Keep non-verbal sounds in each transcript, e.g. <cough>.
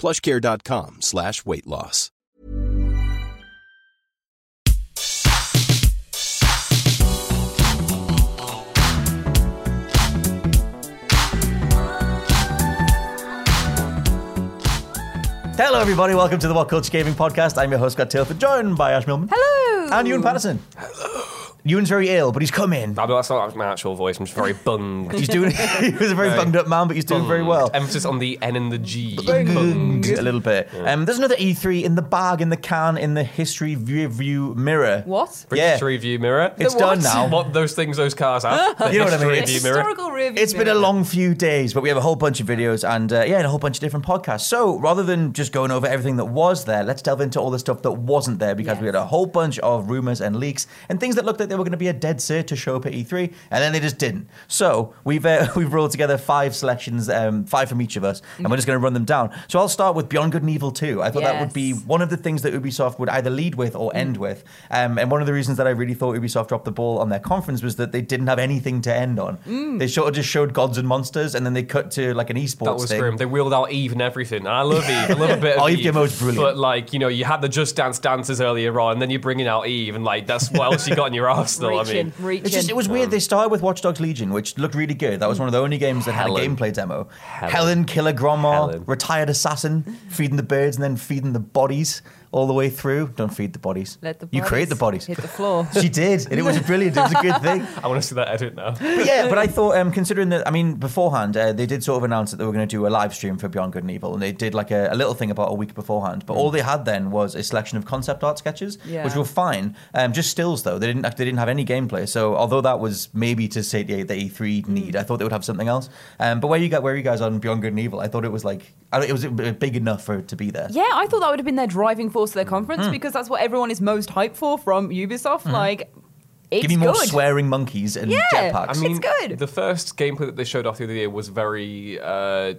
plushcare.com slash weight loss. Hello, everybody. Welcome to the What Culture Gaming Podcast. I'm your host, Scott Tailford, joined by Ash Millman. Hello. And Ewan Patterson. Hello. Ewan's very ill, but he's coming. in. No, but that's not my actual voice. I'm just very <laughs> bunged. He's doing. he was a very No. bunged up man, but he's doing very well. Emphasis on the N and the G. Bunged a little bit. Um, there's another E3 in the bag, in the can, in the history review mirror. What? Yeah. British review mirror. It's The done what? now. what those things those cars have. <laughs> The You know what I mean? history It's review mirror. Historical review. It's been a long few days, but we have a whole bunch of videos and uh, yeah, and a whole bunch of different podcasts. So rather than just going over everything that was there, let's delve into all the stuff that wasn't there because we had a whole bunch of rumors and leaks and things that looked like they were going to be a dead cert to show up at E3, and then they just didn't. So we've uh, <laughs> we've rolled together five selections, um, five from each of us, and we're just going to run them down. So I'll start with Beyond Good and Evil 2. I thought that would be Yes. one of the things that Ubisoft would either lead with or end with. Um, and one of the reasons that I really thought Ubisoft dropped the ball on their conference was that they didn't have anything to end on. They sort of just showed gods and monsters, and then they cut to like an esports That was thing. grim. They wheeled out Eve and everything. And I love Eve. I love a bit <laughs> of Oh, Eve. Eve brilliant. But like, you know, you had the Just Dance dancers earlier on, and then you're bringing out Eve, and like, that's what else you got in your arsenal. I mean, reaching. It's just it was weird. Um, they started with Watch Dogs Legion, which looked really good. That was one of the only games that Helen. had a gameplay demo. Helen, Helen. Killer Grandma, Helen. retired assassin, feeding the birds and then feeding the bodies all the way through. Don't feed the bodies. Let the you create the bodies. hit the floor. <laughs> She did, and it was brilliant. It was a good <laughs> thing. I want to see that edit now. But yeah, but I thought, um, considering that, I mean, beforehand, uh, they did sort of announce that they were going to do a live stream for Beyond Good and Evil, and they did like a, a little thing about a week beforehand. But all they had then was a selection of concept art sketches, Yeah. which were fine. Um, just stills though; they didn't they didn't have any gameplay. So although that was maybe to satiate the E3 need, I thought they would have something else. Um, but where you got where are you guys on Beyond Good and Evil? I thought it was like I, it was big enough for it to be there. Yeah, I thought that would have been their driving force of their conference Hmm. because that's what everyone is most hyped for from Ubisoft. Like, it's Give me more good. swearing monkeys and Yeah. jetpacks. I mean, It's good. The first gameplay that they showed off the other year was very uh,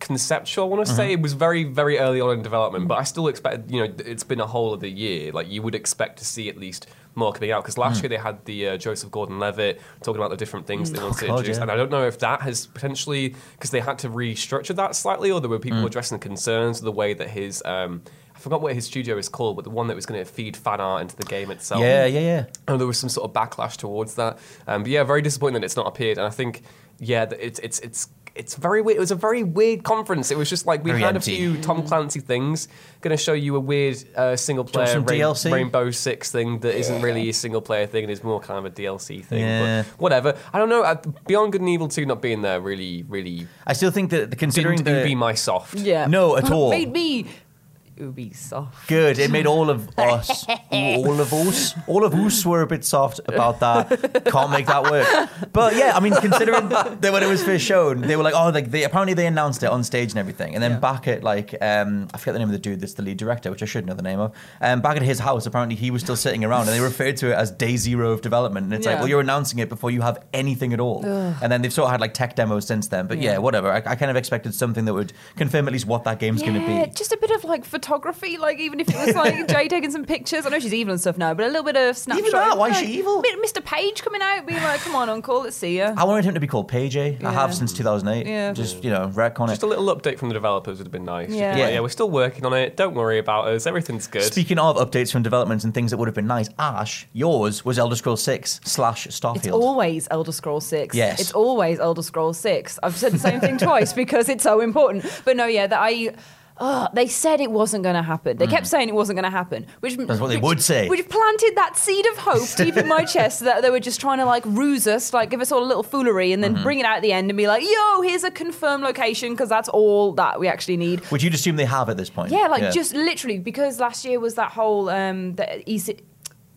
conceptual. I want to Mm-hmm. say it was very, very early on in development, but I still expect. You know, it's been a whole of the year. Like you would expect to see at least more coming out because last Mm. year they had the uh, Joseph Gordon-Levitt talking about the different things they wanted to God, introduce, yeah. and I don't know if that has potentially because they had to restructure that slightly, or there were Mm. people addressing concerns of the way that his. Um, I forgot what his studio is called, but the one that was going to feed fan art into the game itself. yeah, yeah, yeah. And there was some sort of backlash towards that. Um, but yeah, very disappointing that it's not appeared. And I think, yeah, it's it's it's it's very weird. It was a very weird conference. It was just like we Very had empty. a few Tom Clancy things. Going to show you a weird uh, single player some DLC? Rainbow Six thing that not really a single player thing and is more kind of a DLC thing. Yeah. But whatever. I don't know. uh, Beyond Good and Evil Two not being there really really I still think that considering didn't the Ubi my soft. Yeah. No, at all. Made me Ubisoft. Good. It made all of us, <laughs> all of us, all of us were a bit soft about that. Can't make that work. But yeah, I mean, considering that when it was first shown, they were like, oh, like they apparently they announced it on stage and everything, and then back at like, um, I forget the name of the dude that's the lead director, which I should know the name of. Um, back at his house, apparently he was still sitting around, and they referred to it as day zero of development. And it's like, well, you're announcing it before you have anything at all. And then they've sort of had like tech demos since then. But yeah, Yeah. whatever. I, I kind of expected something that would confirm at least what that game's going to be. just a bit of like photography, like even if it was like <laughs> Jay taking some pictures. I know she's evil and stuff now, but a little bit of snapshot. that? Why is she evil? Mr. Page coming out, being like, "Come on, Uncle, let's see you." I wanted him to be called Page. Eh? I Yeah. have since 2008. Yeah. Just, you know, retcon Just it. Just a little update from the developers would have been nice. Just Yeah. be like, Yeah. yeah, we're still working on it. Don't worry about us. Everything's good. Speaking of updates from developments and things that would have been nice, Ash, yours was Elder Scrolls 6 slash Starfield. It's always Elder Scrolls 6. Yes. It's always Elder Scrolls 6. I've said the same thing twice because it's so important. But no, yeah, that I "Oh, they said it wasn't going to happen. They kept saying it wasn't going to happen." Which Mm. That's what they which- would say. Which planted that seed of hope deep in my chest that they were just trying to like ruse us, like give us all a little foolery, and then Mm-hmm. bring it out at the end and be like, "Yo, here's a confirmed location," because that's all that we actually need. Which you'd assume they have at this point. Yeah, like just literally because last year was that whole um the EC-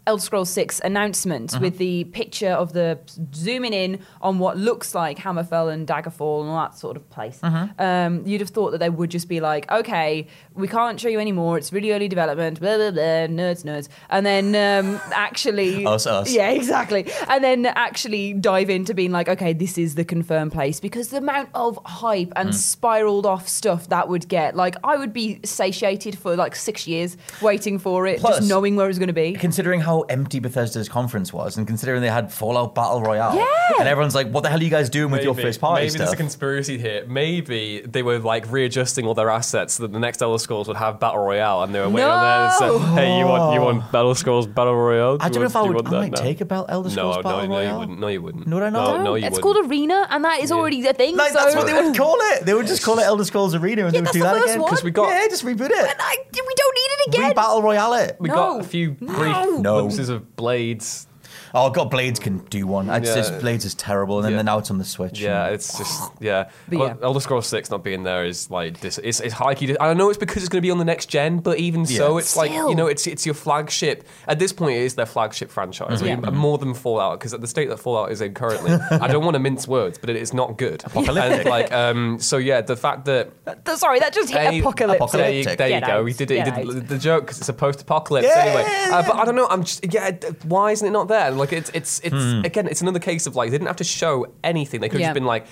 Elder Scrolls 6 announcement Mm-hmm. with the picture of the zooming in on what looks like Hammerfell and Daggerfall and all that sort of place. Mm-hmm. Um, you'd have thought that they would just be like, okay, we can't show you anymore. It's really early development, blah, blah, blah, nerds, nerds. And then um, <laughs> actually. Us, us. Yeah, exactly. And then actually dive into being like, okay, this is the confirmed place because the amount of hype and Mm. spiraled off stuff that would get, like, I would be satiated for like six years waiting for it, Plus- just knowing where it was going to be. Considering how empty Bethesda's conference was, and considering they had Fallout Battle Royale, Yeah. and everyone's like, "What the hell are you guys doing with your first party maybe stuff?" there's a conspiracy here. Maybe they were like readjusting all their assets so that the next Elder Scrolls would have Battle Royale, and they were waiting on there and said, "Hey, you want you want oh. Battle Scrolls Battle Royale? I Do don't know if I want- do you would. I might now?" take about Elder Scrolls No, Battle no, no, you wouldn't. No, you wouldn't. No, would I not? No, no, you it's wouldn't. called Arena, and that is Yeah. already a thing. Like, so that's what they would call it. They would just call it Elder Scrolls Arena, and Yeah, they would that's do the that first again. one. 'Cause we got- yeah, just reboot it. I, we don't need it again. Re-battle royale it. We got a few brief No. Glimpses of blades. Oh God, Blades can do one. It's Yeah. just Blades is terrible, and then Yeah. now it's on the Switch. Yeah, it's just <laughs> yeah. But yeah. Elder Scrolls Six not being there is like this. It's it's high key. I know. It's because it's going to be on the next gen, but even so, Yeah. it's like you know, it's it's your flagship. At this point, it is their flagship franchise. I mean, Yeah. more than Fallout, because at the state that Fallout is in currently, I don't want to mince words, but it is not good. Apocalyptic. And like, um, so yeah, the fact that Th- Sorry, that just hit Hey, apocalypse. There you, Apocalyptic. there you Get go. out. He did it. He did the joke because it's a post-apocalypse Yeah. anyway. Uh, but I don't know. I'm just yeah. Why isn't it not there? Like it's it's it's Hmm. again. It's another case of like they didn't have to show anything. They could have Yeah. just been like.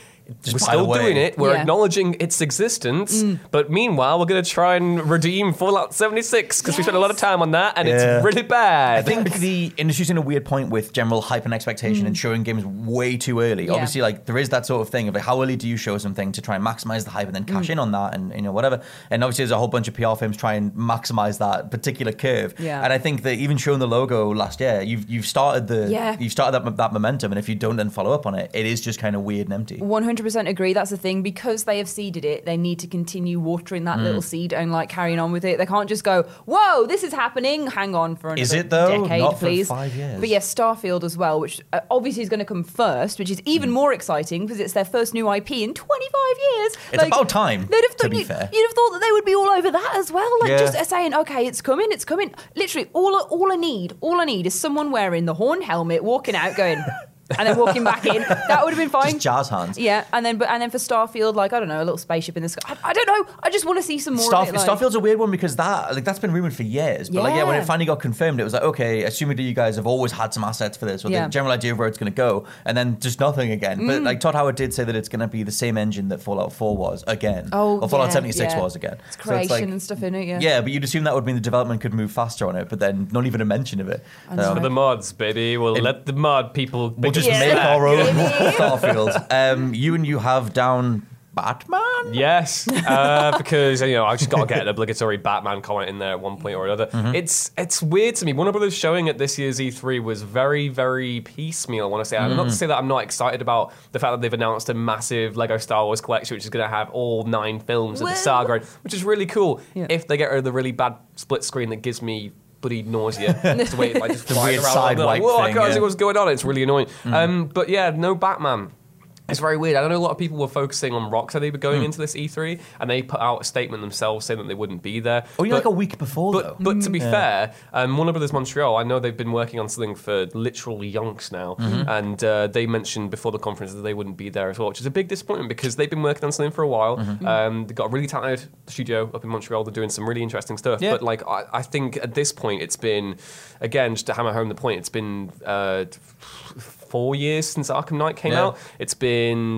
Just we're still doing it. We're Yeah. Mm. acknowledging its existence, but meanwhile, we're going to try and redeem Fallout 76 because we spent a lot of time on that, and Yeah. it's really bad. I think <laughs> the industry's in a weird point with general hype and expectation and showing games way too early. Mm. Yeah. Obviously, like there is that sort of thing of like, how early do you show something to try and maximize the hype and then cash Mm. in on that and you know whatever. And obviously, there's a whole bunch of PR firms try and maximize that particular curve. Yeah. And I think that even showing the logo last year, you've you've started the Yeah. you've started that that momentum, and if you don't then follow up on it, it is just kind of weird and empty. 100% agree. That's the thing. Because they have seeded it, they need to continue watering that Mm. little seed and like carrying on with it. They can't just go, "Whoa, this is happening." Hang on for another Is it, though? decade, Not please. five years. But yes, Starfield as well, which uh, obviously is going to come first, which is even Mm. more exciting because it's their first new IP in 25 years. It's about time, They'd have to thought be you, fair. You'd have thought that they would be all over that as well, like Yeah. just saying, "Okay, it's coming, it's coming." Literally, all all I need, all I need is someone wearing the horn helmet, walking out, going. <laughs> and then walking back in, that would have been fine. Just jazz hands. Yeah, and then but and then for Starfield, like I don't know, a little spaceship in the sky. I, I don't know. I just want to see some more. Starf- of it, like, Starfield's a weird one because that like that's been rumored for years. But like yeah, when it finally got confirmed, it was like okay, assuming that you guys have always had some assets for this, or Yeah. the general idea of where it's going to go, and then just nothing again. Mm. But like Todd Howard did say that it's going to be the same engine that Fallout 4 was again, Oh, or Fallout yeah, 76 yeah. was again. It's So creation like- and stuff in it. Yeah. Yeah, but you'd assume that would mean the development could move faster on it, but then not even a mention of it. know. For the mods, baby. We'll And- let the mod people. We'll just Yeah. make our own <laughs> Starfield. Um, you and you have down Batman. Yes, uh, because you know I just got to get an obligatory Batman comment in there at one point or another. Mm-hmm. It's it's weird to me. Warner Brothers showing at this year's E3 was very very piecemeal. I want to say, and not Mm. to say that I'm not excited about the fact that they've announced a massive Lego Star Wars collection, which is going to have all nine films of the saga, which is really cool. Yeah. If they get rid of the really bad split screen that gives me bloody nausea, <laughs> just the way it like just flies weird around. side I'm like, wipe Whoa, I thing, can't yeah. see what's going on. It's really annoying. Um, but yeah, no Batman. It's very weird. I don't know a lot of people were focusing on Rocksteady going Hmm. into this E3, and they put out a statement themselves saying that they wouldn't be there. Oh, you're But- like a week before though. but, but to be fair, um, Warner Brothers Montreal, I know they've been working on something for literally yonks now, Mm-hmm. and uh, they mentioned before the conference that they wouldn't be there as well, which is a big disappointment because they've been working on something for a while. Mm-hmm. Um, they've got a really talented studio up in Montreal. They're doing some really interesting stuff. Yeah. But like, I, I think at this point, it's been again just to hammer home the point. It's been. Uh, Four years since Arkham Knight came Yeah. out. It's been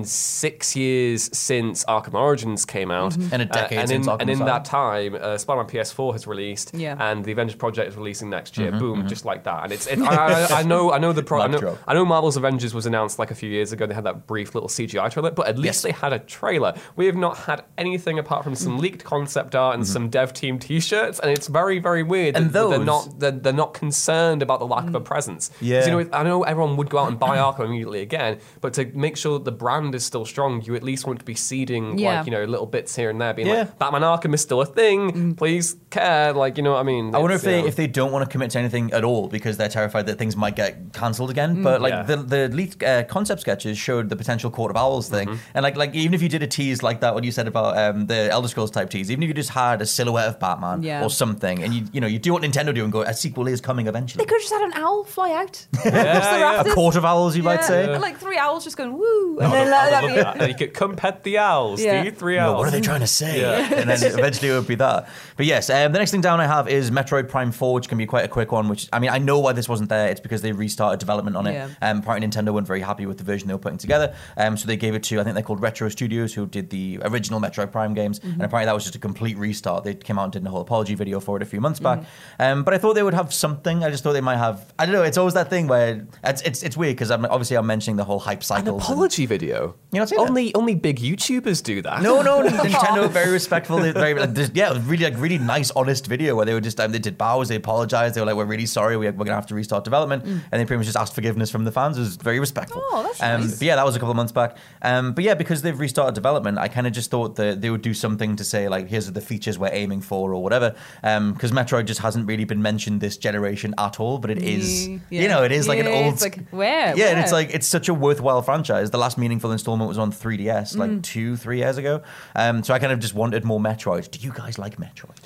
six years since Arkham Origins came out, And a decade Uh, and since in, Arkham and in Asylum. that time, uh, Spider-Man PS4 has released, Yeah. and the Avengers Project is releasing next Mm-hmm, year. Boom, just like that. And it's, it, <laughs> I, I, I know, I know the pro, I, know. I know Marvel's Avengers was announced like a few years ago. They had that brief little CGI trailer, but at least Yes. they had a trailer. We have not had anything apart from Mm. some leaked concept art and some dev team T-shirts, and it's very, very weird. And that, that they're not they're, they're not concerned about the lack of a presence. Yeah. you know, I know everyone would go out and buy Arkham immediately again, but to make sure that the brand is still strong, you at least want to be seeding Yeah. like you know little bits here and there, being Yeah. like Batman Arkham is still a thing. Please care, like you know what I mean. I wonder if they know- if they don't want to commit to anything at all because they're terrified that things might get cancelled again. But like Yeah. the the leaked uh, concept sketches showed the potential Court of Owls thing, and like like even if you did a tease like that, what you said about um, the Elder Scrolls type tease, even if you just had a silhouette of Batman Yeah. or something, and you you know you do what Nintendo do and go a sequel is coming eventually. They could have just had an owl fly out. <laughs> yeah, yeah. A court of owls, you might Yeah, say. Like three owls just going woo, and then would- that, that'd be love that. You could come pet the owls. Yeah. The three No, owls. what are they trying to say? Yeah. <laughs> and then eventually it would be that. But yes, um, the next thing down I have is Metroid Prime 4, which can be quite a quick one. Which I mean, I know why this wasn't there. It's because they restarted development on it. Yeah. Um, apparently, Nintendo weren't very happy with the version they were putting together. Um, so they gave it to I think they're called Retro Studios, who did the original Metroid Prime games. Mm-hmm. And apparently that was just a complete restart. They came out and did a whole apology video for it a few months Mm-hmm. back. Um, but I thought they would have something. I just thought they might have. I don't know. It's always that thing where it's it's, it's weird because I'm obviously I'm mentioning the whole hype cycle. An cycle. Video. You know, seen that? only only big YouTubers do that. No, no, <laughs> Nintendo very respectful. Very like, this- yeah, it was really like really nice, honest video where they were just um, they did bows, they apologized, they were like, "We're really sorry, we, we're gonna have to restart development," and they pretty much just asked forgiveness from the fans. It was very respectful. Oh, that's um, nice. but yeah, that was a couple of months back. Um, but yeah, because they've restarted development, I kind of just thought that they would do something to say like, "Here's the features we're aiming for" or whatever. Because Metroid just hasn't really been mentioned this generation at all, but it is, Mm, you know, it is like an old. Like where? Yeah, and it's like it's such a worthwhile franchise. The last meaningful installment was on 3DS, like Mm. two, three years ago. Um, so I kind of just wanted more Metroid. Do you guys like Metroid?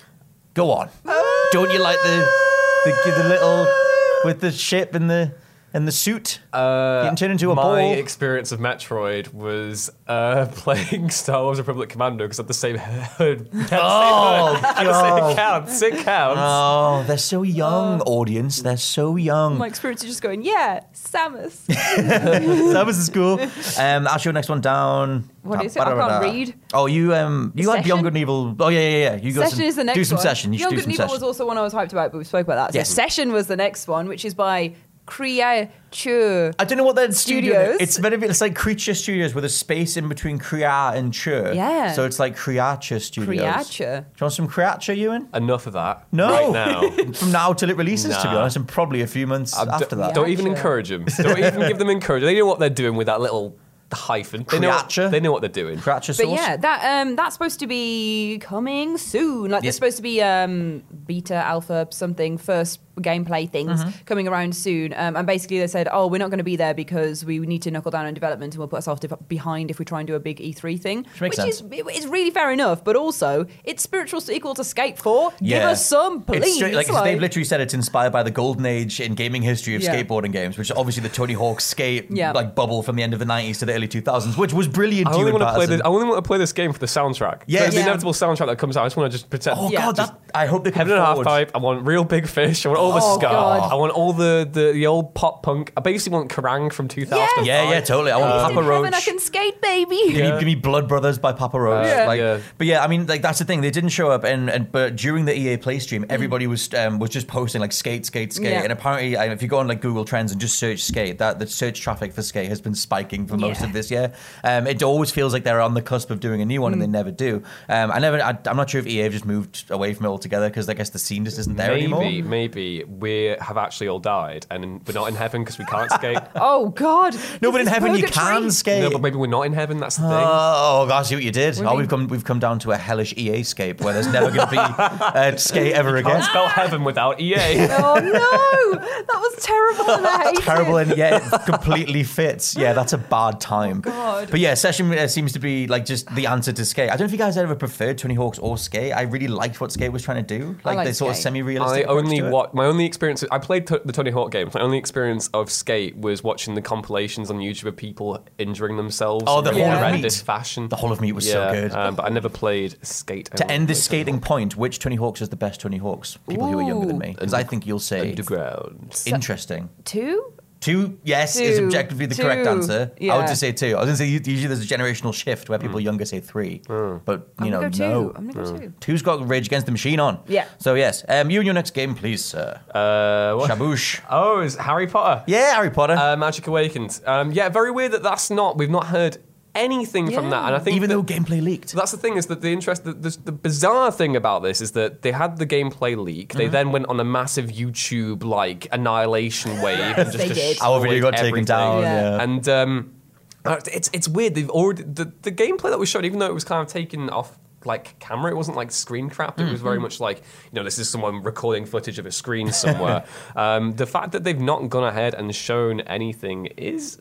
Go on. Don't you like the the, the little with the ship and the and the suit Uh, getting turned into a my ball? experience of Metroid was uh, <laughs> playing Star Wars Republic Commando because I had the same <laughs> head. Oh, <laughs> It God. counts. It counts. Oh, they're so young, audience. They're so young. my experience is just going, yeah, Samus. that is cool. Um, that's your next one down. What is it? I can't read. Oh, you um, you had Session? Beyond Good and Evil. Oh yeah, yeah, yeah. You go Session some, is the next do some one. session. You should Young do Good and Evil was also one I was hyped about, but we spoke about that. So Yes. Session was the next one, which is by Creature. I don't know what that studio. Studios. It's very it's like Creature Studios with a space in between Crea and Chur. Yeah. So it's like Creature Studios. Creature. Do you want some Creature, Ewan? Enough of that. No. Right now. <laughs> From now till it releases, to be honest, and probably a few months d- after that. Don't even encourage them. Don't even give them encouragement. They know what they're doing with that little hyphen. They know, what, Creature? they know what they're doing. Creature But yeah, that um, that's supposed to be coming soon. Like Yes. there's supposed to be um, beta, alpha, something first gameplay things Mm-hmm. coming around soon. Um, and basically they said, oh, we're not going to be there because we need to knuckle down on development and we'll put ourselves def- behind if we try and do a big E3 thing. makes which is it's really fair enough, but also it's spiritual sequel to Skate 4. Give us some, please. It's straight, like, 'cause Like- they've literally said it's inspired by the golden age in gaming history of Yeah. skateboarding games, which is obviously the Tony Hawk skate Yeah. like bubble from the end of the 90s to the early 2000s, which was brilliant. I only want to play this. I only want to play this game for the soundtrack. Yeah, the, the inevitable soundtrack that comes out. I just want to just pretend. Oh Yeah. god, that, I hope they Heaven and a half forward. pipe. I want real big fish. I want all the Oh, ska. God. I want all the, the the old pop punk. I basically want Kerrang from 2000. Yeah, yeah, totally. I want In Papa heaven Roach. I can skate, baby. Give, me, give me Blood Brothers by Papa Roach. Uh, Yeah. Like, Yeah. But yeah, I mean, like that's the thing. They didn't show up, and, and but during the EA Play stream, everybody was um, was just posting like skate, skate, skate. Yeah. And apparently, uh, if you go on like Google Trends and just search skate, that the search traffic for skate has been spiking for most Yeah. Of this year. Um, it always feels like they're on the cusp of doing a new one, and they never do. Um, I never. I, I'm not sure if EA have just moved away from it altogether because I guess the scene just isn't there maybe, anymore. maybe we have actually all died, and we're not in heaven because we can't skate. <laughs> Oh God. No, but in This is heaven you can skate. no, but maybe we're not in heaven. That's the thing. Oh, God, I see what you did. do Oh, we've come we've come down to a hellish EA scape where there's never going to be <laughs> uh, skate ever again. Can't spell heaven without EA. <laughs> Oh no, that was terrible. And I hate terrible it. and yet it completely fits. Yeah, that's a bad time. Oh, God. But yeah, Session uh, seems to be like just the answer to Skate. I don't know if you guys ever preferred Tony Hawk's or Skate. I really liked what Skate was trying to do. Like, like the sort of semi-realistic. I only what my only experience. I played t- the Tony Hawk games. My only experience of skate was watching the compilations on YouTube of people injuring themselves. Oh, the in really Hall of horrendous Meat. fashion. The whole of me was yeah, so good. Um, but I never played skate. to end this skating point, which Tony Hawks is the best Tony Hawks? People who are younger than me, because I think you'll say underground. interesting. Two. Two, yes, is objectively the correct Two. answer. I would just say two. I was going to say usually there's a generational shift where people younger say three, but you I'm know gonna go no. two. I'm gonna go two. Two's got Rage Against the Machine on. Yeah. So yes, um, you and your next game, please, sir. Uh, what? Shaboosh. Oh, is Harry Potter? Yeah, Harry Potter. Uh, Magic Awakens. Um, yeah, very weird that that's not. We've not heard anything from that, and I think Even that- though gameplay leaked. That's the thing is that the interest, the, the, the bizarre thing about this is that they had the gameplay leak. Mm-hmm. They then went on a massive YouTube like annihilation <laughs> wave and just They did. Our video got taken down. Yeah. Yeah. And um, It's it's weird. They've already the, the gameplay that was shown, even though it was kind of taken off like camera, it wasn't like screen crap. It was very much like you know this is someone recording footage of a screen somewhere. <laughs> um, the fact that they've not gone ahead and shown anything is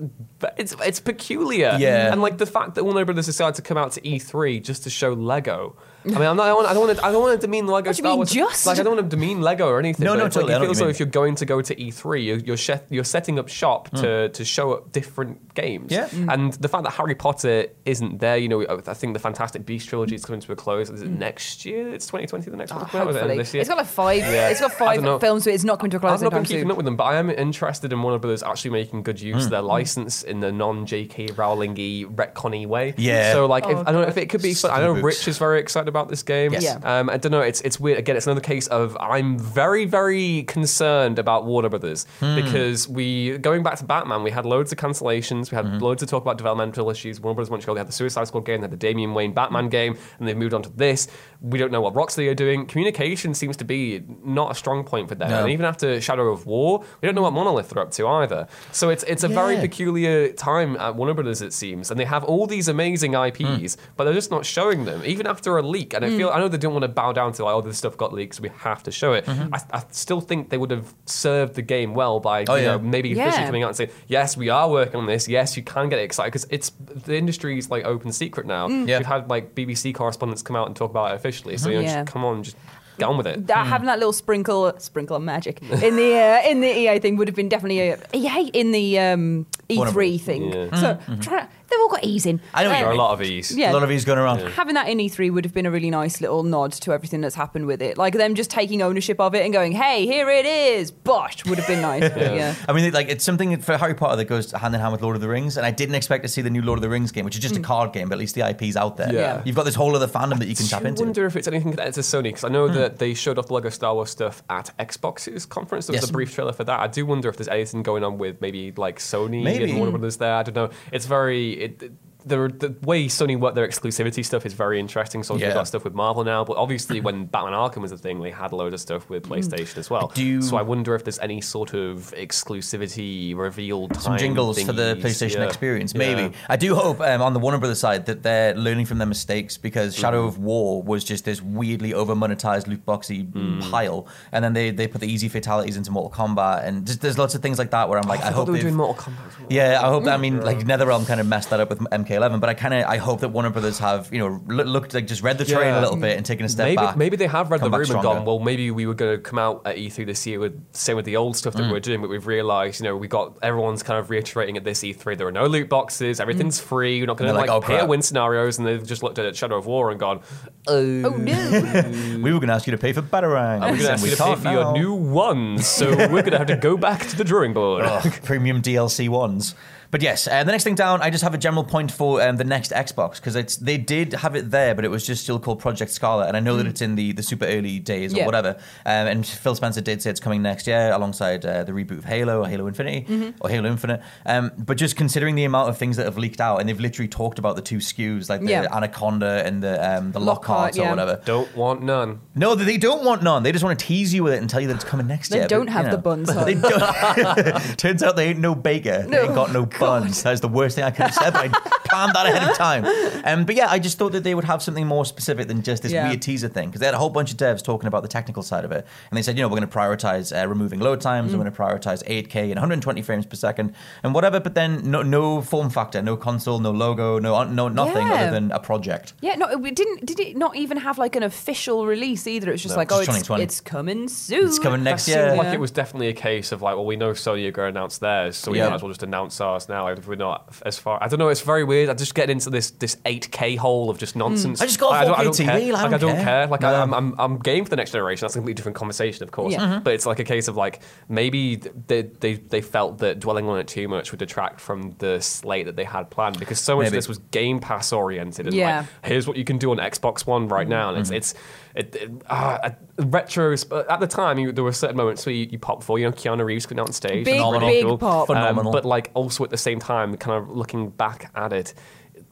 it's it's peculiar. Yeah. and like the fact that Warner Brothers decided to come out to E3 just to show Lego. I mean, I'm not, I don't want, I don't want to, I don't want to demean Lego What do you mean, Wars. just? Like, I don't want to demean Lego or anything. No, no, it's like, it feels like if you're going to go to E3, you're you're, chef, you're setting up shop to, to show up different games. Yeah. Mm. And the fact that Harry Potter isn't there, you know, I think the Fantastic Beast trilogy is coming to a close. Is it mm. next year? It's 2020, the next Oh, one. Or it end of hopefully. this year? It's got like five. Yeah. It's got five films, so it's not coming to a close I've not been keeping soon. up with them, but I am interested in Warner Brothers actually making good use of their mm. license in the non-J.K. Rowling-y, retconny way. Yeah. So, like, if, Oh, I don't know if it could be. I know Rich is very excited about this game. Yes. Yeah. Um, I don't know. It's it's weird. Again, it's another case of I'm very very concerned about Warner Brothers Hmm. because we going back to Batman, we had loads of cancellations. We had Mm-hmm. loads of talk about developmental issues. Warner Brothers Montreal, they had the Suicide Squad game, they had the Damian Wayne Batman game, and they've moved on to this. We don't know what Rocksteady are doing. Communication seems to be not a strong point for them. No. And even after Shadow of War, we don't know what Monolith are up to either. So it's it's a very peculiar time at Warner Brothers, it seems, and they have all these amazing IPs, but they're just not showing them, even after a leak. And I feel I know they didn't want to bow down to like, oh, this stuff got leaked, so we have to show it. I, I still think they would have served the game well by Oh, you yeah. know, maybe Yeah. officially coming out and saying, yes, we are working on this. Yes, you can get excited because it's the industry's like open secret now. Yeah. We've had like BBC correspondents come out and talk about it officially. So you know, Yeah. just come on, just get on with it. that having that little sprinkle sprinkle of magic in the <laughs> uh, in the EA thing would have been definitely a EA in the um, E3 Brothers. thing. Yeah. So try, they've all got E's in. I know what There are a lot of E's. Yeah. A lot of these going around. Having that in E3 would have been a really nice little nod to everything that's happened with it. Like them just taking ownership of it and going, "Hey, here it is." Bosh would have been nice. But yeah. I mean, like it's something for Harry Potter that goes hand in hand with Lord of the Rings, and I didn't expect to see the new Lord of the Rings game, which is just a mm. card game, but at least the IP's out there. Yeah. You've got this whole other fandom that you can tap into. I wonder if it's anything connected to Sony because I know hmm. that they showed off the Lego Star Wars stuff at Xbox's conference. There was Yes. a brief trailer for that. I do wonder if there's anything going on with maybe like Sony Maybe. and Warner Brothers there. I don't know. It's very it, the, the way Sony work their exclusivity stuff is very interesting. So Yeah. we've got stuff with Marvel now, but obviously when <laughs> Batman Arkham was a thing, they had a load of stuff with PlayStation as well. Mm. do- So I wonder if there's any sort of exclusivity revealed some time jingles for the. PlayStation Yeah. experience. Yeah. Maybe I do hope um, on the Warner Brothers side that they're learning from their mistakes because Shadow Mm. of War was just this weirdly over monetized loot boxy Mm. pile, and then they they put the easy fatalities into Mortal Kombat, and just, there's lots of things like that where I'm like, I, I, hope they were doing Mortal Kombat. as well. Yeah, I hope. That, I mean, like NetherRealm kind of messed that up with MK11, but I kind of I hope that Warner Brothers have you know loo- looked like just read the train Yeah. a little bit and taken a step maybe, back. Maybe they have read the back room and gone, well, maybe we were going to come out at E3 this year with same with the old stuff that Mm. we we're doing, but we've realised, you know, we got everyone's kind of reiterating at this E3 there are no loot boxes, everything's free, we're not going to like, like, "Oh, pay to crap." win scenarios, and they've just looked at Shadow of War and gone, oh, Oh no! <laughs> we were going to ask you to pay for Batarangs. we're going to ask you to pay can't for your new ones, so we're going to have to go back to the drawing board. <laughs> Ugh, premium DLC ones. But yes, uh, the next thing down, I just have a general point for um, the next Xbox because it's they did have it there, but it was just still called Project Scarlett, and I know that it's in the, the super early days or Yeah. whatever. Um, and Phil Spencer did say it's coming next year alongside uh, the reboot of Halo or Halo Infinity or Halo Infinite. Um, but just considering the amount of things that have leaked out, and they've literally talked about the two SKUs like the Yeah. Anaconda and the um, the Lockhart, Lockhart or whatever. Don't want none. No, they don't want none. They just want to tease you with it and tell you that it's coming next year. They year. don't but, have you the know. buns, huh? <laughs> They don't. <laughs> <laughs> Turns out they ain't no baker. They ain't got no buns. That's the worst thing I could have said, but I <laughs> planned that ahead of time. Um, but yeah, I just thought that they would have something more specific than just this Yeah. weird teaser thing because they had a whole bunch of devs talking about the technical side of it, and they said, you know, we're going to prioritize uh, removing load times, Mm. we're going to prioritize 8K and 120 frames per second and whatever. But then no, no form factor, no console, no logo, no no nothing Yeah. other than a project. Yeah, no, it didn't. Did it not even have like an official release either? It's just No, like, just oh, it's, it's coming soon. It's coming next seemed year. like Yeah. it was definitely a case of like, well, we know Sony are going to announce theirs, so we Yeah. might as well just announce ours now. If we're not as far, I don't know. It's very weird. I just get into this this 8K hole of just nonsense. Mm. I just got a I don't, I 4K don't TV, care. like, I Like I don't don't care. care. Like No. I, I'm, I'm I'm game for the next generation. That's a completely different conversation, of course. Yeah. Mm-hmm. But it's like a case of like maybe they, they they felt that dwelling on it too much would detract from the slate that they had planned because so much Maybe. of this was Game Pass oriented. And Yeah. like, here's what you can do on Xbox One right now, and it's Mm-hmm. it's it, it, uh, retros. But at the time, you, there were certain moments where you, you pop for. You know, Keanu Reeves coming out on stage, Big, phenomenal. big Cool. pop. Phenomenal. Um, but like also at the same time, kind of looking back at it.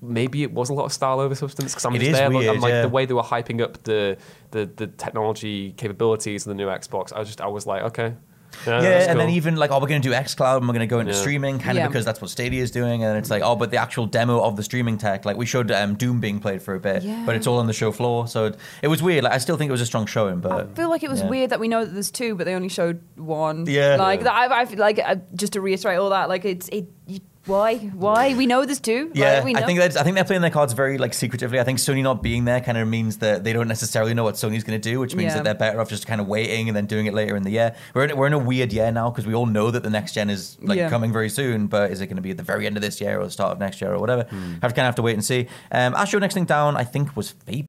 Maybe it was a lot of style over substance because I'm It just is there. look, weird, I'm like yeah. the way they were hyping up the, the the technology capabilities of the new Xbox. I was just I was like, okay, Yeah, Yeah, that's and then even like, oh, we're going to do xCloud and we're going to go into Yeah. streaming, kind of Yeah. because that's what Stadia is doing. And it's like, oh, but the actual demo of the streaming tech, like we showed um, Doom being played for a bit, Yeah. but it's all on the show floor. So it, it was weird. Like, I still think it was a strong showing, but I feel like it was yeah. weird that we know that there's two, but they only showed one. Yeah. like Yeah. that. I, I feel like uh, just to reiterate all that, like it's it. You, why? Why? We know there's two. Like, Yeah, we know. I think that's, I think they're playing their cards very like secretively. I think Sony not being there kind of means that they don't necessarily know what Sony's going to do, which means Yeah. that they're better off just kind of waiting and then doing it later in the year. We're in, we're in a weird year now because we all know that the next gen is like Yeah. coming very soon, but is it going to be at the very end of this year or the start of next year or whatever? Hmm. Have to kind of have to wait and see. Um, Astro next thing down, I think was Fable.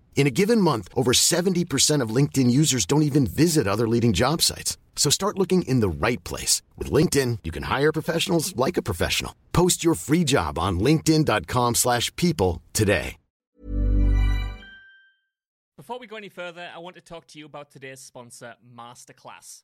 In a given month, over 70% of LinkedIn users don't even visit other leading job sites. So start looking in the right place. With LinkedIn, you can hire professionals like a professional. Post your free job on linkedin.com/people slash people today. Before we go any further, I want to talk to you about today's sponsor, Masterclass.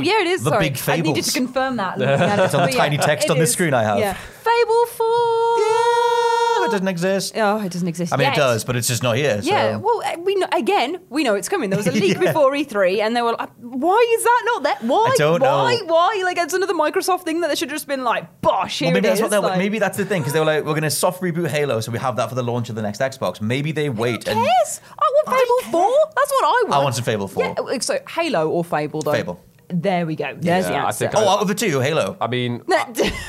yeah, it is. The Sorry, big I needed to confirm that. <laughs> It's on the tiny text on the screen I have. Yeah, Fable Four. Yeah, it doesn't exist. Oh, it doesn't exist. I mean, yet. it does, but it's just not here. So. Yeah, well, uh, we know, again, we know it's coming. There was a <laughs> leak before E3, and they were like, "Why is that not there? Why? I don't know. Why? Why? Like, it's another Microsoft thing that they should have just been like, "Bosh, here Well, maybe it that's is." what they're. like, maybe that's the thing because they were like, we're going to soft reboot Halo, so we have that for the launch of the next Xbox. Maybe they wait Who and cares? I want Fable Four. That's what I want. I wanted Fable 4. Yeah, uh, so Halo or Fable though. Fable. There we go. There's the Yeah, I answer. think Oh, out of the two, Halo. I mean,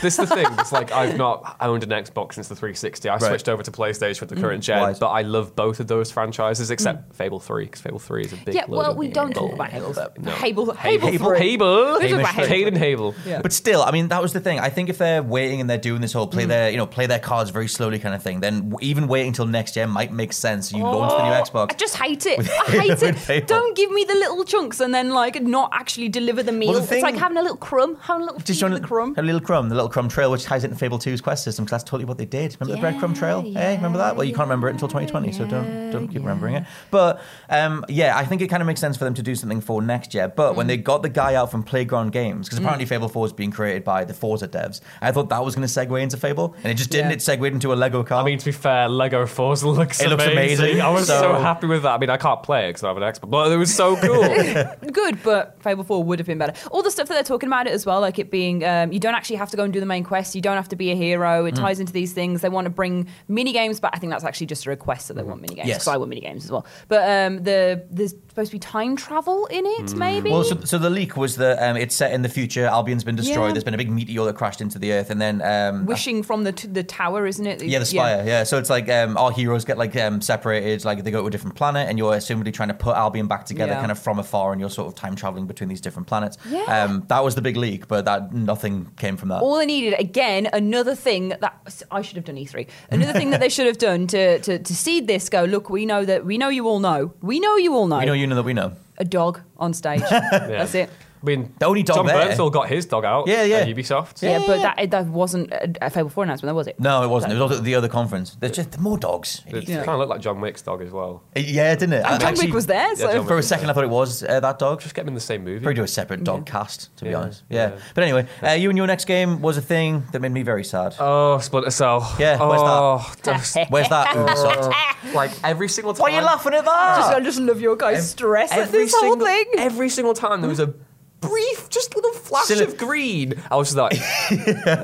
this is the thing. It's like I've not owned an Xbox since the 360. I switched over to PlayStation with the current gen, Wise. but I love both of those franchises except Fable 3 because Fable 3 is a big. yeah, load well, of we don't talk bull. about Halo. No. Hable, Hable, Hable, three. Hable, We talk about Halo Caden. Hable. Yeah. But still, I mean, that was the thing. I think if they're waiting and they're doing this whole Mm. play their, you know, play their cards very slowly kind of thing, then w- even waiting until next year might make sense. You launch the new Oh, Xbox. I just hate it. I hate <laughs> Halo it. Don't give me the little chunks and then like not actually deliver deliver the meal. the it's like having a little crumb, having a little Just feed of the crumb. a little crumb, the little crumb trail, which ties into Fable 2's quest system, because that's totally what they did. Remember the breadcrumb trail? hey, remember that? Well, you can't remember it until 2020, so don't don't keep remembering it. But um, yeah, I think it kind of makes sense for them to do something for next year. But when they Mm. got the guy out from Playground Games, because apparently Fable 4 is being created by the Forza devs, I thought that was going to segue into Fable, and it just didn't. Yeah. It segued into a Lego car. I mean, to be fair, Lego Forza looks It looks amazing, I was so, so- happy with that. I mean, I can't play it because I have an Xbox, but it was so cool. <laughs> Good, but Fable 4 would have been better. All the stuff that they're talking about it as well, like it being, um, you don't actually have to go and do the main quest. You don't have to be a hero. Mm. It ties into these things. They want to bring mini games, but I think that's actually just a request that they want mini games. Yes. I want mini games as well. But um, the there's supposed to be time travel in it, maybe. Well, so, so the leak was that um, it's set in the future. Albion's been destroyed. Yeah. There's been a big meteor that crashed into the Earth, and then um, Wishing from the t- the tower, isn't it? Yeah, the spire. Yeah. so it's like um, our heroes get like um, separated, like they go to a different planet, and you're assumedly trying to put Albion back together, Yeah. kind of from afar, and you're sort of time traveling between these different planets. Yeah. Um, that was the big leak, but that nothing came from that. All I needed, again, another thing that I should have done E3. Another thing that they <laughs> should have done to, to, to seed this go, look, we know that, we know you all know. We know you all know. We you know that we know. a dog on stage. <laughs> That's it. I mean, The only dog Jon there- Bernthal got his dog out. Yeah, yeah. At Ubisoft. Yeah, but that that wasn't a, a Fable 4 announcement, was it? No, it wasn't. It was at the other conference. There's just more dogs. It kind of looked like John Wick's dog as well. Yeah, didn't it? I- John Wick was there, so. John For a second, I thought it was uh, that dog. Just get him in the same movie. Probably do a separate dog cast, to be honest. Yeah. yeah. But anyway, uh, you and your next game was a thing that made me very sad. Oh, Splinter Cell. Yeah, where's that? oh, just- <laughs> Where's that Ubisoft? <laughs> like every single time. Why are you laughing at that? Just, I just love your guys' stress at every this whole thing. Every single time there was a brief, just little flash Silly- of green. I was just like, <laughs>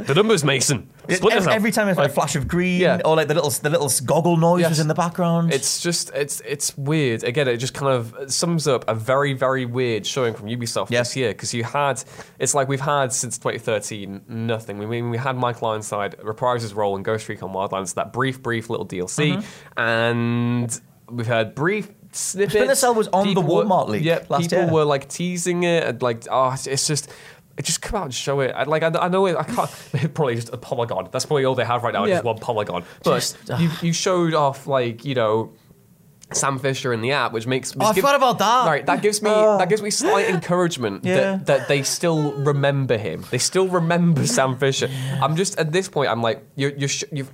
the numbers, Mason. Splinter every, every time there's like a flash of green, Yeah. or like the little the little goggle noise Yes. was in the background. It's just it's it's weird. Again, it just kind of sums up a very very weird showing from Ubisoft Yeah. this year because you had it's like we've had since 2013 nothing. We mean we had Michael Ironside reprise his role in Ghost Recon Wildlands, that brief brief little DLC, Mm-hmm. and we've had brief. Snippets. Splinter Cell was on the were- Walmart leak Yeah, last people year. were like teasing it, and like oh, it's- it's just. It just come out and show it. I, like I, I know it. I can't. <laughs> Probably just a polygon. That's probably all they have right now. Yeah. Just one polygon. But Just, you, you showed off like you know Sam Fisher in the app, which makes which Oh, I forgot about that. Right, that gives me that gives me slight encouragement Yeah. that, that they still remember him. They still remember Sam Fisher. I'm just at this point. I'm like you're you're you've.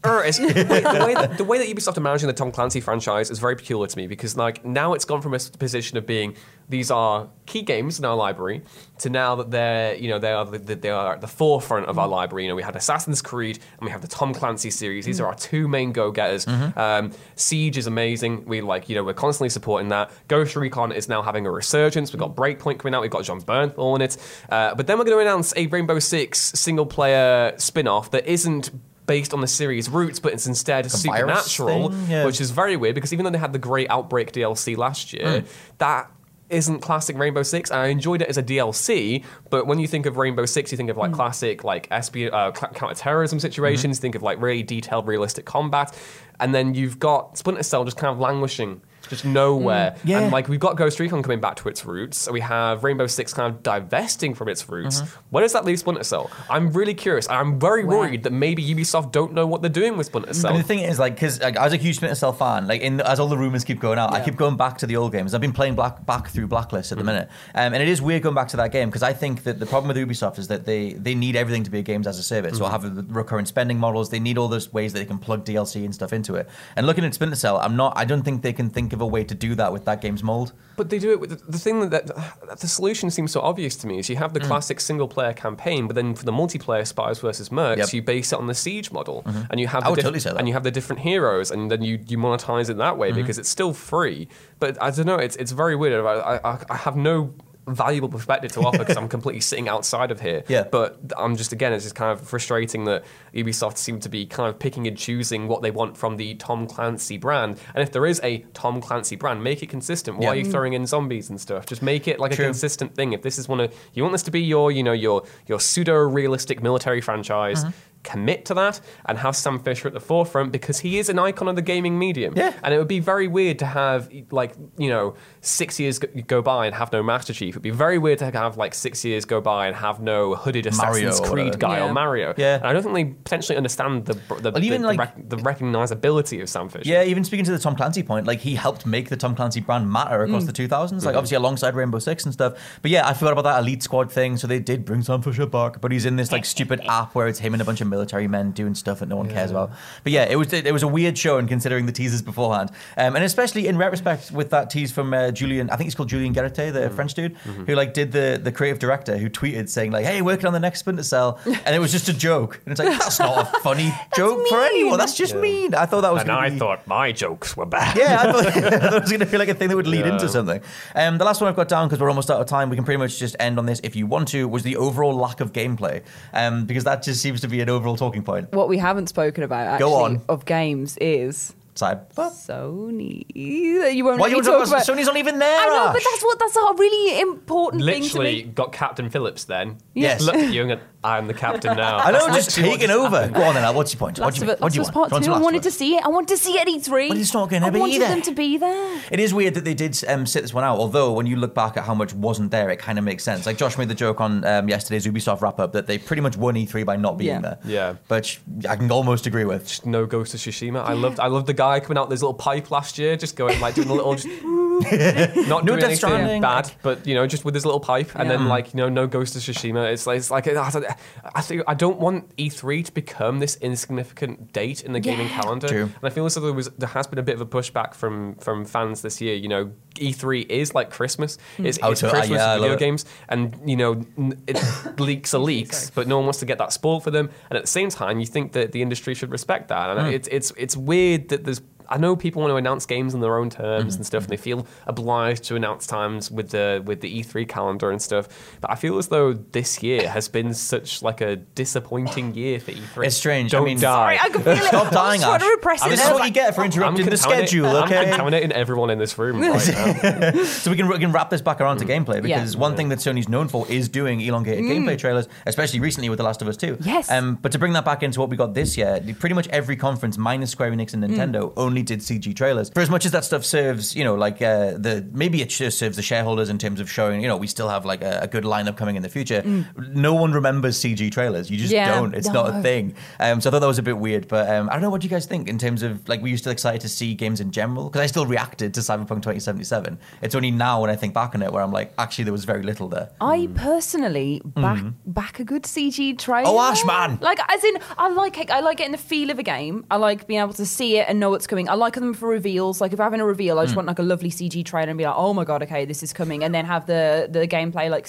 <laughs> Er, it's- the, way, the, way that, the way that Ubisoft are managing the Tom Clancy franchise is very peculiar to me because like now it's gone from a position of being these are key games in our library to now that they're you know they are the, they are at the forefront of our library. You know we had Assassin's Creed and we have the Tom Clancy series. These are our two main go getters. Um, Siege is amazing. We like you know we're constantly supporting that. Ghost Recon is now having a resurgence. We've got Breakpoint coming out. We've got Jon Bernthal in it. Uh, but then we're going to announce a Rainbow Six single player spin off that isn't based on the series roots, but it's instead virus supernatural. Yeah. which is very weird because even though they had the Great Outbreak DLC last year, hmm. that isn't classic Rainbow Six. I enjoyed it as a DLC, but when you think of Rainbow Six, you think of like hmm. classic like espi- uh, counter-terrorism mm-hmm. situations. You think of like really detailed, realistic combat, and then you've got Splinter Cell just kind of languishing. Just nowhere, mm. Yeah. and like we've got Ghost Recon coming back to its roots. So we have Rainbow Six kind of divesting from its roots. Mm-hmm. Where does that leave Splinter Cell? I'm really curious. I'm very worried that maybe Ubisoft don't know what they're doing with Splinter mm, Cell. And the thing is, like, because like, I was a huge Splinter Cell fan, like, in as all the rumors keep going out, I keep going back to the old games. I've been playing black, back through Blacklist at the mm. minute, um, and it is weird going back to that game because I think that the problem with Ubisoft is that they they need everything to be a games as a service, or have the recurrent spending models. They need all those ways that they can plug DLC and stuff into it. And looking at Splinter Cell, I'm not. I don't think they can think of a way to do that with that game's mold. But they do it with the, the thing that, that the solution seems so obvious to me is you have the mm. classic single player campaign, but then for the multiplayer Spies versus Mercs, Yep. you base it on the siege model, mm-hmm. and you have I the would diff- totally say that. and you have the different heroes, and then you, you monetize it that way mm-hmm. because it's still free. But I don't know, it's it's very weird. I, I, I have no valuable perspective to offer because I'm completely sitting outside of here. Yeah. But I'm just again, it's just kind of frustrating that Ubisoft seem to be kind of picking and choosing what they want from the Tom Clancy brand. And if there is a Tom Clancy brand, make it consistent. Why Yeah. are you throwing in zombies and stuff? Just make it like True. a consistent thing. If this is one of you want this to be your, you know, your your pseudo realistic military franchise, mm-hmm. Commit to that and have Sam Fisher at the forefront because he is an icon of the gaming medium. Yeah. And it would be very weird to have like you know six years go- by and have no Master Chief. It'd be very weird to have like six years go by and have no hooded Mario Assassin's Creed guy Yeah. or Mario. Yeah. And I don't think they potentially understand the the, Well, even the, like- the, rec- the recognizability of Sam Fisher. Yeah, even speaking to the Tom Clancy point, like he helped make the Tom Clancy brand matter across mm. the 2000s, like mm-hmm. obviously alongside Rainbow Six and stuff. But yeah, I forgot about that Elite Squad thing. So they did bring Sam Fisher back, but he's in this like stupid app where it's him and a bunch of military men doing stuff that no one cares about. But yeah, it was it, was a weird show, and considering the teasers beforehand, um, and especially in retrospect with that tease from uh, Julian, I think he's called Julian Gerighty, the French dude, who like did the the creative director who tweeted saying like, "Hey, working on the next Splinter Cell," <laughs> and it was just a joke, and it's like that's not a funny <laughs> joke for anyone. That's just mean. I thought that was. And I be- thought my jokes were bad. yeah, I thought, <laughs> I thought it was going to feel like a thing that would lead Yeah. into something. Um, the last one I've got down because we're almost out of time. We can pretty much just end on this if you want to. Was the overall lack of gameplay um, because that just seems to be an overall talking point. What we haven't spoken about actually Go on. of games is Side. Sony. You won't Why let you me talk about. about Sony's not even there? I know, Ash. but that's what that's a really important thing to Literally me. got Captain Phillips then. Yes. Look at you and I'm the captain now. I know, That's just taking over. happened. Go on then. Al, What's your point? What Last do of you, Us, what do you want? Part Do you Two. I wanted to see it. I wanted to see it at E3. But it's not gonna be there. I wanted them to be there. It is weird that they did um, sit this one out. Although when you look back at how much wasn't there, it kind of makes sense. Like Josh made the joke on um, yesterday's Ubisoft wrap up that they pretty much won E3 by not being Yeah. there. Yeah. but I can almost agree with. Just no Ghost of Tsushima. I loved I loved the guy coming out with his little pipe last year, just going like doing a little just <laughs> not No doing Death anything Stranding. bad, but you know, just with his little pipe, and then like you know, no Ghost of Tsushima. It's like it's like I, I think I don't want E3 to become this insignificant date in the gaming calendar, True. and I feel as though there was there has been a bit of a pushback from from fans this year. You know, E3 is like Christmas. It's, Oh, it's to- uh, Christmas yeah, I for video it. games, and you know, n- it, <coughs> leaks are leaks, but no one wants to get that spoiled for them. And at the same time, you think that the industry should respect that. Hmm. And it's it's it's weird that there's. I know people want to announce games on their own terms Hmm. and stuff, and they feel obliged to announce times with the with the E3 calendar and stuff. But I feel as though this year has been such like a disappointing year for E3. It's strange. I Don't mean- die. Sorry, I can feel it. Stop I was dying, trying Ash. to repress it. This is what you get for interrupting the contaminating- schedule. I'm Okay. contaminating everyone in this room <laughs> right now. <laughs> So we can, we can wrap this back around to Mm. gameplay because one thing that Sony's known for is doing elongated gameplay trailers, especially recently with The Last of Us 2. Mm. Yes. Um, but to bring that back into what we got this year, pretty much every conference minus Square Enix and Mm. Nintendo only did CG trailers. For as much as that stuff serves, you know, like uh, the maybe it just serves the shareholders in terms of showing, you know, we still have like a, a good lineup coming in the future. No one remembers CG trailers. You just Mm. Yeah. don't. It's not a thing. Um, so I thought that was a bit weird. But um, I don't know what do you guys think in terms of like were you still excited to see games in general? Because I still reacted to Cyberpunk 2077. It's only now when I think back on it where I'm like, actually, there was very little there. I personally back back a good CG trailer. Oh, Ash, man. Like as in, I like it. I like getting the feel of a game. I like being able to see it and know what's coming. I like them for reveals. Like if I'm having a reveal, I just mm. want like a lovely CG trailer and be like, oh my god, okay, this is coming, and then have the the gameplay like.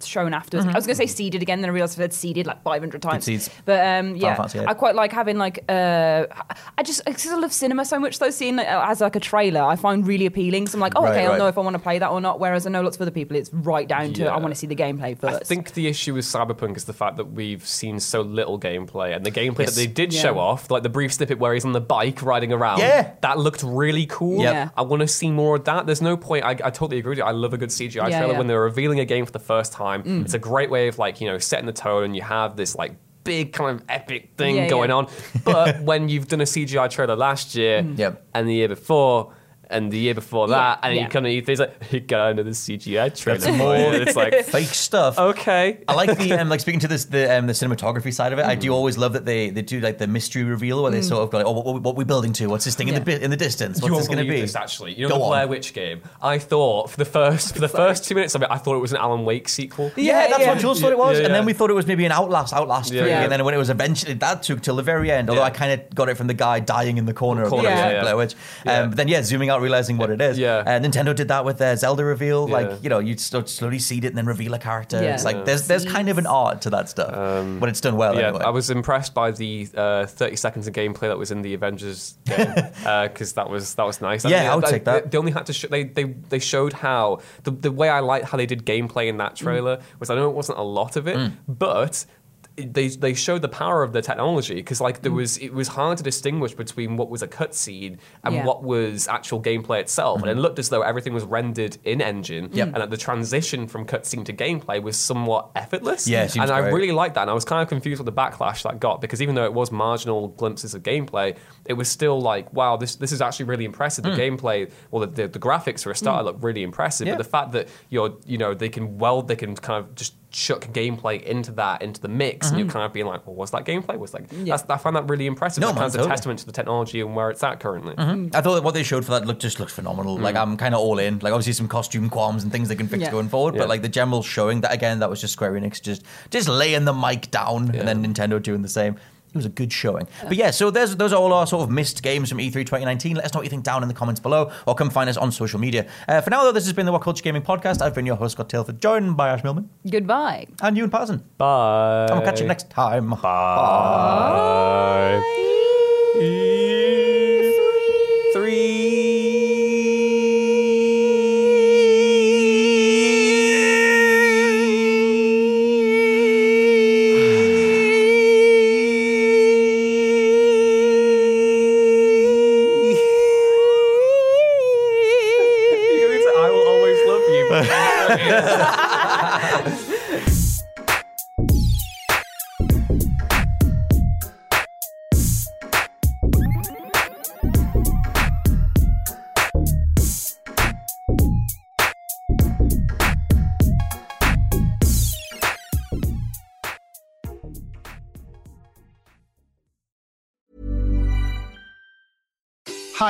S- Shown afterwards. I was going to say seeded again, then I realized I've said seeded like 500 times. seeds. But um, yeah, Fancy Eight. I quite like having like uh, I just because I love cinema so much. Though seeing it as like a trailer, I find really appealing. So I'm like, oh, Right, okay, I'll know if I want to play that or not. Whereas I know lots of other people, it's right down to Yeah. I want to see the gameplay first. I think the issue with Cyberpunk is the fact that we've seen so little gameplay, and the gameplay Yes. that they did Yeah. show off, like the brief snippet where he's on the bike riding around, Yeah. that looked really cool. Yep. Yeah. I want to see more of that. There's no point. I, I totally agree with you. I love a good CGI Yeah, trailer yeah. when they're revealing a game for the first time. Mm. It's a great way of like you know setting the tone, and you have this like. Big kind of epic thing Yeah, going yeah. on, <laughs> but when you've done a CGI trailer last year mm. Yep. and the year before and the year before that, and yeah. you come to E3, it's like you got another CGI trailer. That's more <laughs> it's like Fake stuff. okay, I like the um, like speaking to this the um, the cinematography side of it. I Mm. do always love that they, they do like the mystery reveal where they sort of go like, oh, what, what, what we building to? What's this thing in the in the distance? What's won't this going to be? this actually. You know Go the on. Blair Witch game. I thought for the first for the first two minutes of it, I thought it was an Alan Wake sequel. Yeah, Yeah, that's yeah. what Jules thought it was, Yeah, and then we thought it was maybe an Outlast, Outlast Yeah, three, yeah. and then when it was eventually that took till the very end. Although Yeah. I kind of got it from the guy dying in the corner, Corner, of the yeah, yeah. Blair Witch. Um, but then yeah, zooming out, realizing what it is. Yeah. uh, Nintendo did that with their Zelda reveal. Yeah. Like you know, you would slowly seed it and then reveal a character. Yeah. It's like Yeah. there's there's kind of an art to that stuff when it's done well. Yeah, anyway. I was impressed by the uh, 30 seconds of gameplay that was in the Avengers game <laughs> because that was that was nice. Yeah, I would they, take that. They, they only had to sh- they, they they showed how the the way I liked how they did gameplay in that trailer was I know it wasn't a lot of it, Mm. but they they showed the power of the technology because like there mm. was it was hard to distinguish between what was a cutscene and Yeah. what was actual gameplay itself, and it mm-hmm. looked as though everything was rendered in engine, Yep. and that the transition from cutscene to gameplay was somewhat effortless. Yeah, it seems and I really liked that, and I was kind of confused with the backlash that got because even though it was marginal glimpses of gameplay, it was still like, wow, this this is actually really impressive. The mm. gameplay, well, the, the, the graphics for a start mm. look really impressive, Yeah. but the fact that you're, you know, they can weld, they can kind of just chuck gameplay into that, into the mix, and you're mm-hmm. kind of being like, well, was that gameplay? Was like, that's, I find that really impressive. No, that man, kind of a testament to the technology and where it's at currently. Mm-hmm. Mm. I thought that what they showed for that look just looked phenomenal. Like mm. I'm kind of all in. Like obviously some costume qualms and things they can fix Yeah. going forward, Yeah. but like the general showing that again, that was just Square Enix just just laying the mic down, and then Nintendo doing the same. It was a good showing. But yeah, so there's those are all our sort of missed games from E E3 2019. Let us know what you think down in the comments below, or come find us on social media. Uh, for now, though, this has been the What Culture Gaming Podcast. I've been your host, Scott Tailford, joined by Ash Millman Goodbye. and you, Ewan Patterson. Bye. And we'll catch you next time. Bye. I